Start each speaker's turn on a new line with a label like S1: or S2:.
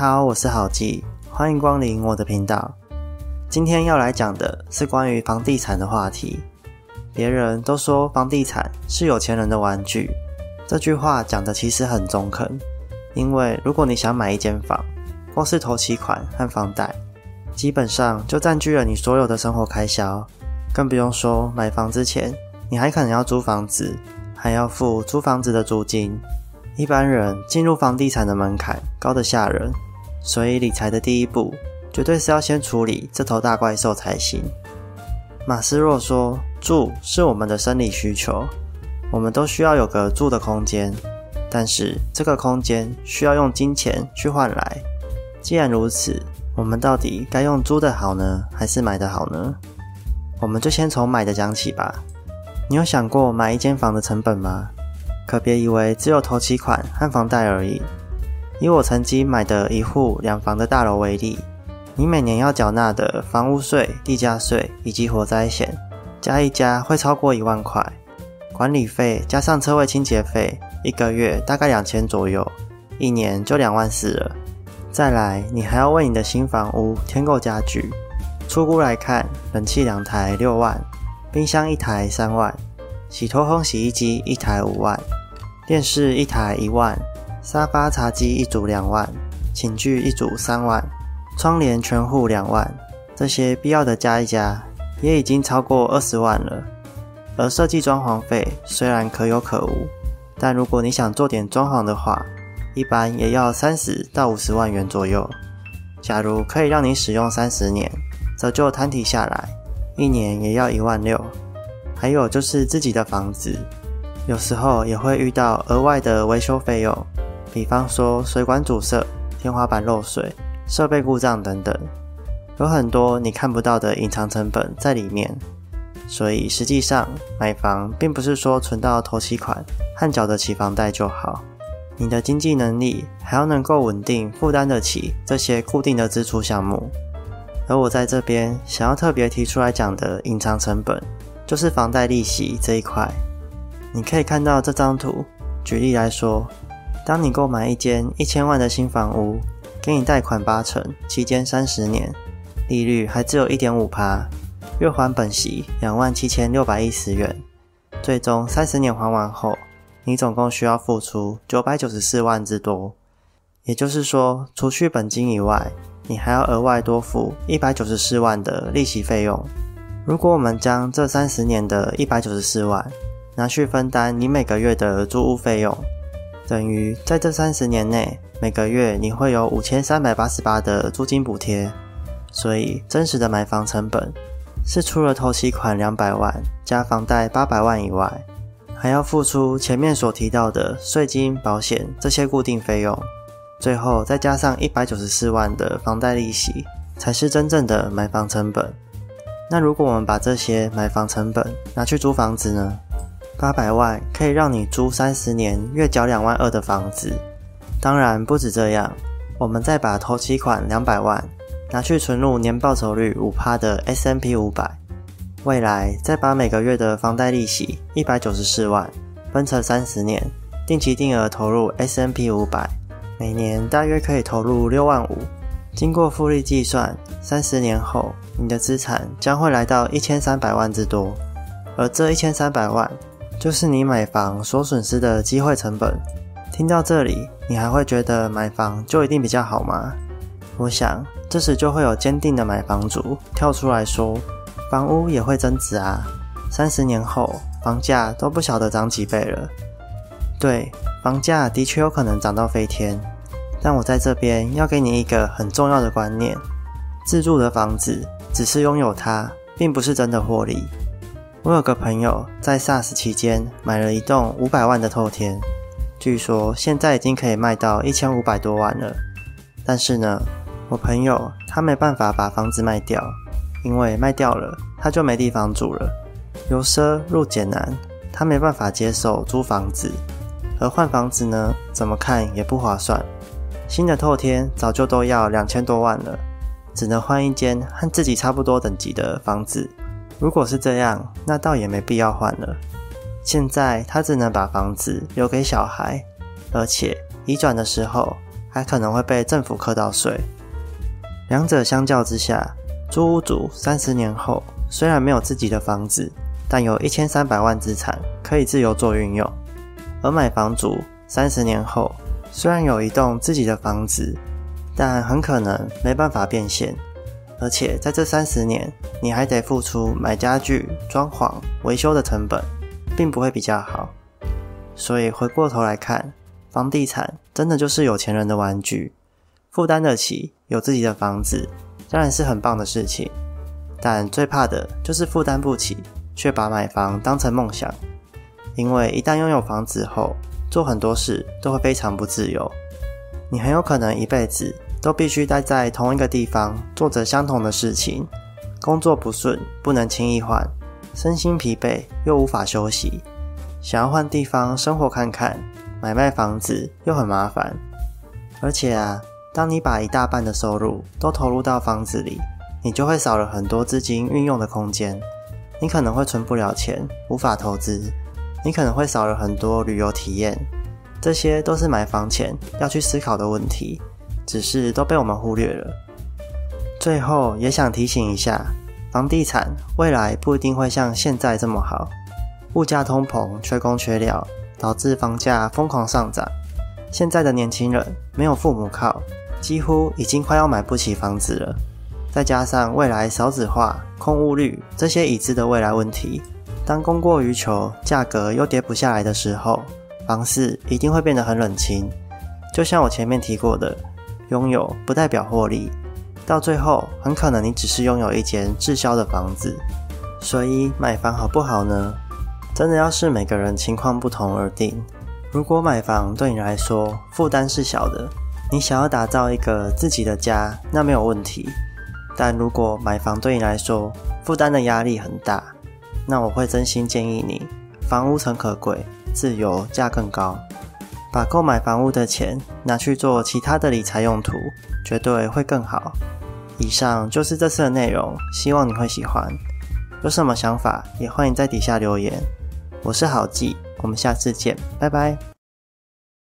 S1: 好，我是郝记，欢迎光临我的频道。今天要来讲的是关于房地产的话题。别人都说房地产是有钱人的玩具，这句话讲的其实很中肯。因为如果你想买一间房，光是头期款和房贷，基本上就占据了你所有的生活开销。更不用说买房之前，你还可能要租房子，还要付租房子的租金。一般人进入房地产的门槛高得吓人，所以理财的第一步绝对是要先处理这头大怪兽才行。马斯洛说：“住是我们的生理需求，我们都需要有个住的空间，但是这个空间需要用金钱去换来。既然如此，我们到底该用租的好呢，还是买的好呢？我们就先从买的讲起吧。你有想过买一间房的成本吗？可别以为只有头期款和房贷而已。以我曾经买的一户两房的大楼为例。”你每年要缴纳的房屋税、地价税以及火灾险，加一加会超过一万块。管理费加上车位清洁费，一个月大概两千左右，一年就两万四了。再来，你还要为你的新房屋添购家具。出估来看，冷气两台六万，冰箱一台三万，洗脱烘洗衣机一台五万，电视一台一万，沙发茶几一组两万，寝具一组三万。窗帘全户两万，这些必要的加一加，也已经超过二十万了。而设计装潢费虽然可有可无，但如果你想做点装潢的话，一般也要三十到五十万元左右。假如可以让你使用三十年，则就摊提下来，一年也要一万六。还有就是自己的房子，有时候也会遇到额外的维修费用，比方说水管阻塞、天花板漏水。设备故障等等，有很多你看不到的隐藏成本在里面。所以实际上买房并不是说存到头期款和缴得起房贷就好，你的经济能力还要能够稳定负担得起这些固定的支出项目。而我在这边想要特别提出来讲的隐藏成本，就是房贷利息这一块。你可以看到这张图，举例来说，当你购买一间一千万的新房屋。给你贷款八成，期间三十年，利率还只有一点五趴，月还本息两万七千六百一十元，最终三十年还完后，你总共需要付出九百九十四万之多。也就是说，除去本金以外，你还要额外多付一百九十四万的利息费用。如果我们将这三十年的一百九十四万拿去分担你每个月的租屋费用，等于在这三十年内。每个月你会有五千三百八十八的租金补贴，所以真实的买房成本是除了头期款两百万加房贷八百万以外，还要付出前面所提到的税金、保险这些固定费用，最后再加上一百九十四万的房贷利息，才是真正的买房成本。那如果我们把这些买房成本拿去租房子呢？八百万可以让你租三十年，月缴两万二的房子。当然不止这样，我们再把头期款两百万拿去存入年报酬率五趴的 S M P 五百，未来再把每个月的房贷利息一百九十四万分成三十年，定期定额投入 S M P 五百，每年大约可以投入六万五。经过复利计算，三十年后你的资产将会来到一千三百万之多，而这一千三百万就是你买房所损失的机会成本。听到这里，你还会觉得买房就一定比较好吗？我想，这时就会有坚定的买房主跳出来说：“房屋也会增值啊，三十年后房价都不晓得涨几倍了。”对，房价的确有可能涨到飞天，但我在这边要给你一个很重要的观念：自住的房子只是拥有它，并不是真的获利。我有个朋友在 SARS 期间买了一栋五百万的透天。据说现在已经可以卖到一千五百多万了，但是呢，我朋友他没办法把房子卖掉，因为卖掉了他就没地方住了，由奢入俭难，他没办法接受租房子，而换房子呢，怎么看也不划算，新的透天早就都要两千多万了，只能换一间和自己差不多等级的房子，如果是这样，那倒也没必要换了。现在他只能把房子留给小孩，而且移转的时候还可能会被政府扣到税。两者相较之下，租屋主三十年后虽然没有自己的房子，但有一千三百万资产可以自由做运用；而买房主三十年后虽然有一栋自己的房子，但很可能没办法变现，而且在这三十年，你还得付出买家具、装潢、维修的成本，并不会比较好。所以回过头来看，房地产真的就是有钱人的玩具，负担得起。有自己的房子当然是很棒的事情，但最怕的就是负担不起，却把买房当成梦想。因为一旦拥有房子后，做很多事都会非常不自由。你很有可能一辈子都必须待在同一个地方，做着相同的事情，工作不顺不能轻易换，身心疲惫又无法休息，想要换地方生活看看，买卖房子又很麻烦，而且啊。当你把一大半的收入都投入到房子里，你就会少了很多资金运用的空间。你可能会存不了钱，无法投资；你可能会少了很多旅游体验。这些都是买房前要去思考的问题，只是都被我们忽略了。最后也想提醒一下，房地产未来不一定会像现在这么好，物价通膨、缺工缺料，导致房价疯狂上涨。现在的年轻人没有父母靠。几乎已经快要买不起房子了，再加上未来少子化、空屋率这些已知的未来问题，当供过于求、价格又跌不下来的时候，房市一定会变得很冷清。就像我前面提过的，拥有不代表获利，到最后很可能你只是拥有一间滞销的房子。所以买房好不好呢？真的要视每个人情况不同而定。如果买房对你来说负担是小的，你想要打造一个自己的家，那没有问题。但如果买房对你来说负担的压力很大，那我会真心建议你，房屋诚可贵，自由价更高。把购买房屋的钱拿去做其他的理财用途，绝对会更好。以上就是这次的内容，希望你会喜欢。有什么想法也欢迎在底下留言。我是郝记，我们下次见，拜拜。